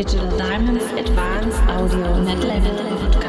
Digital Diamonds Advanced Audio Net Level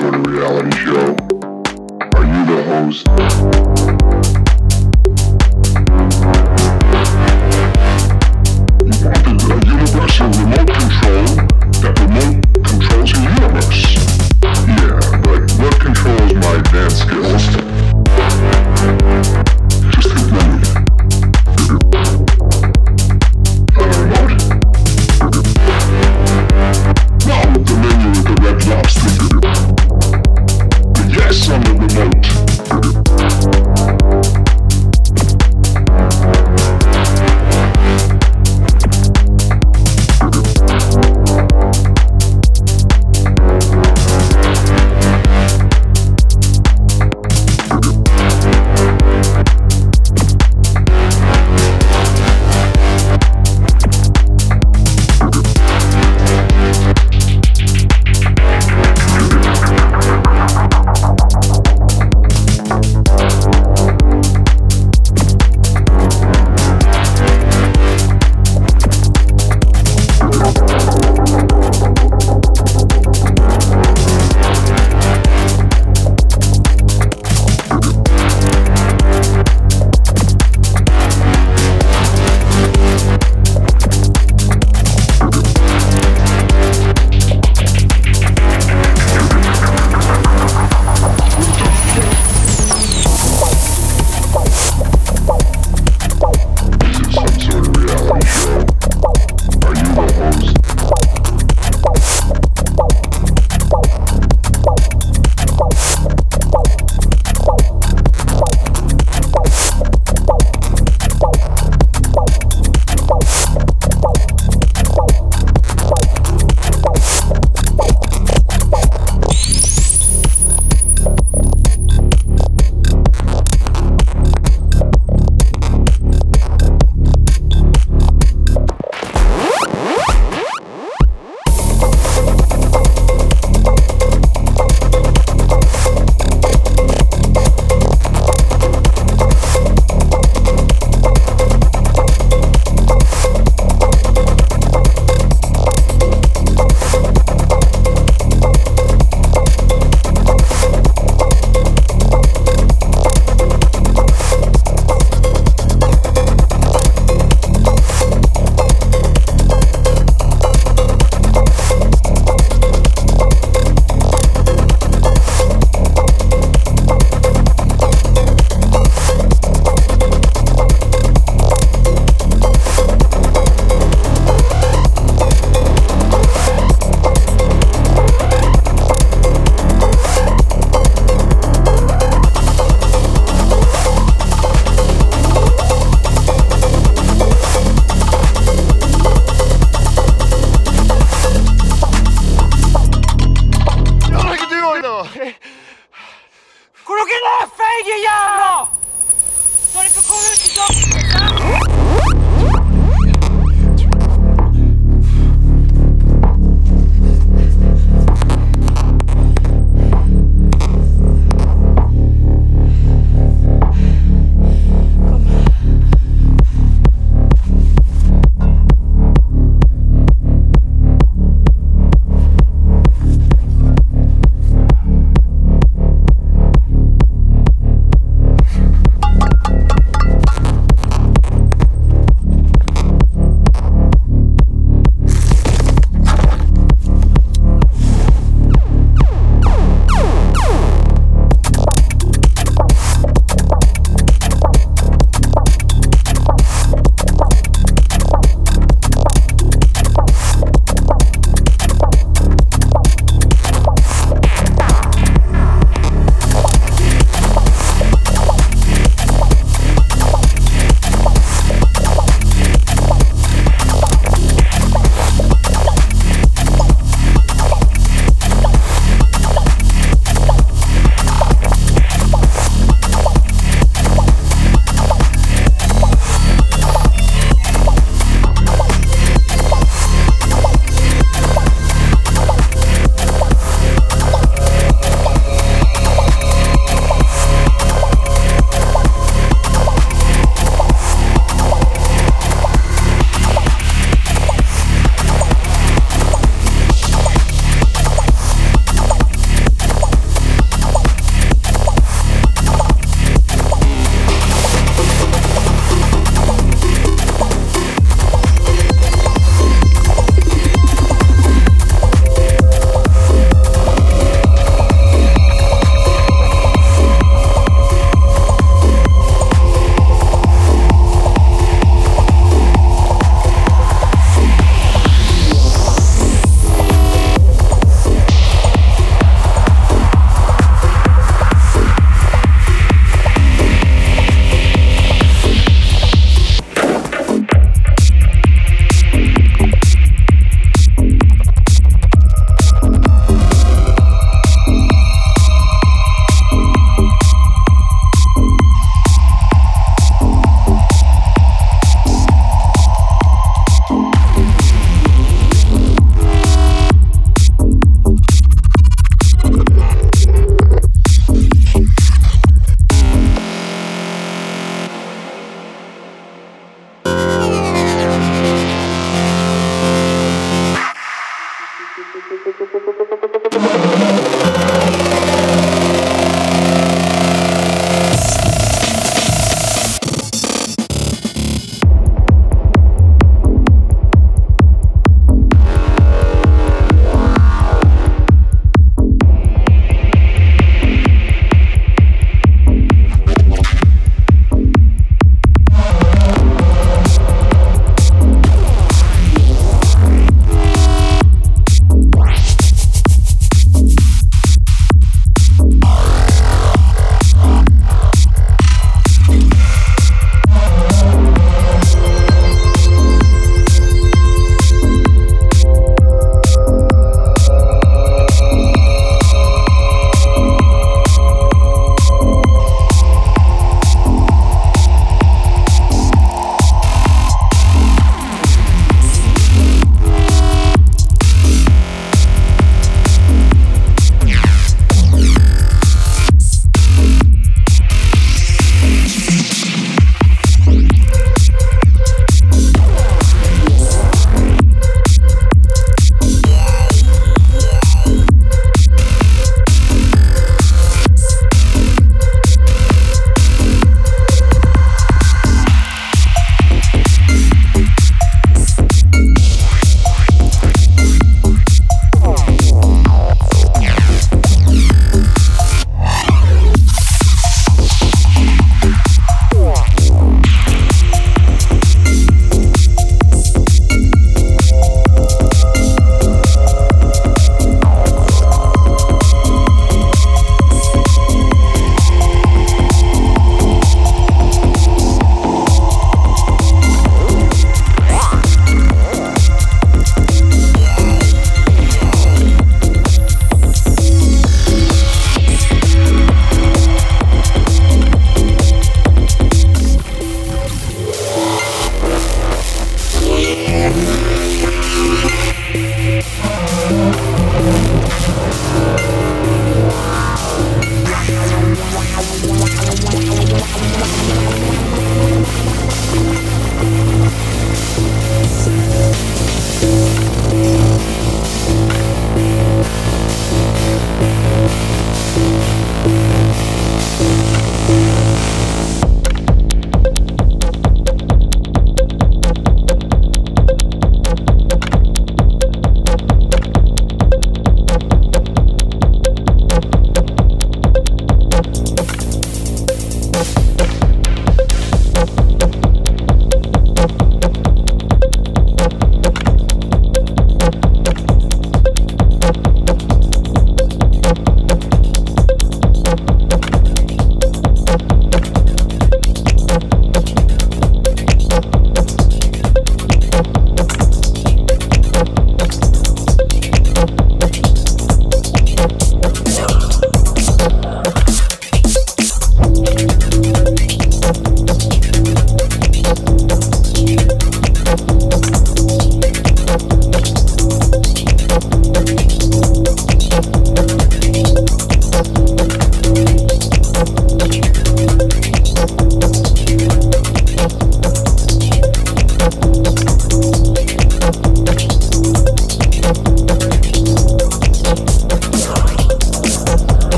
sort of reality show? Are you the host?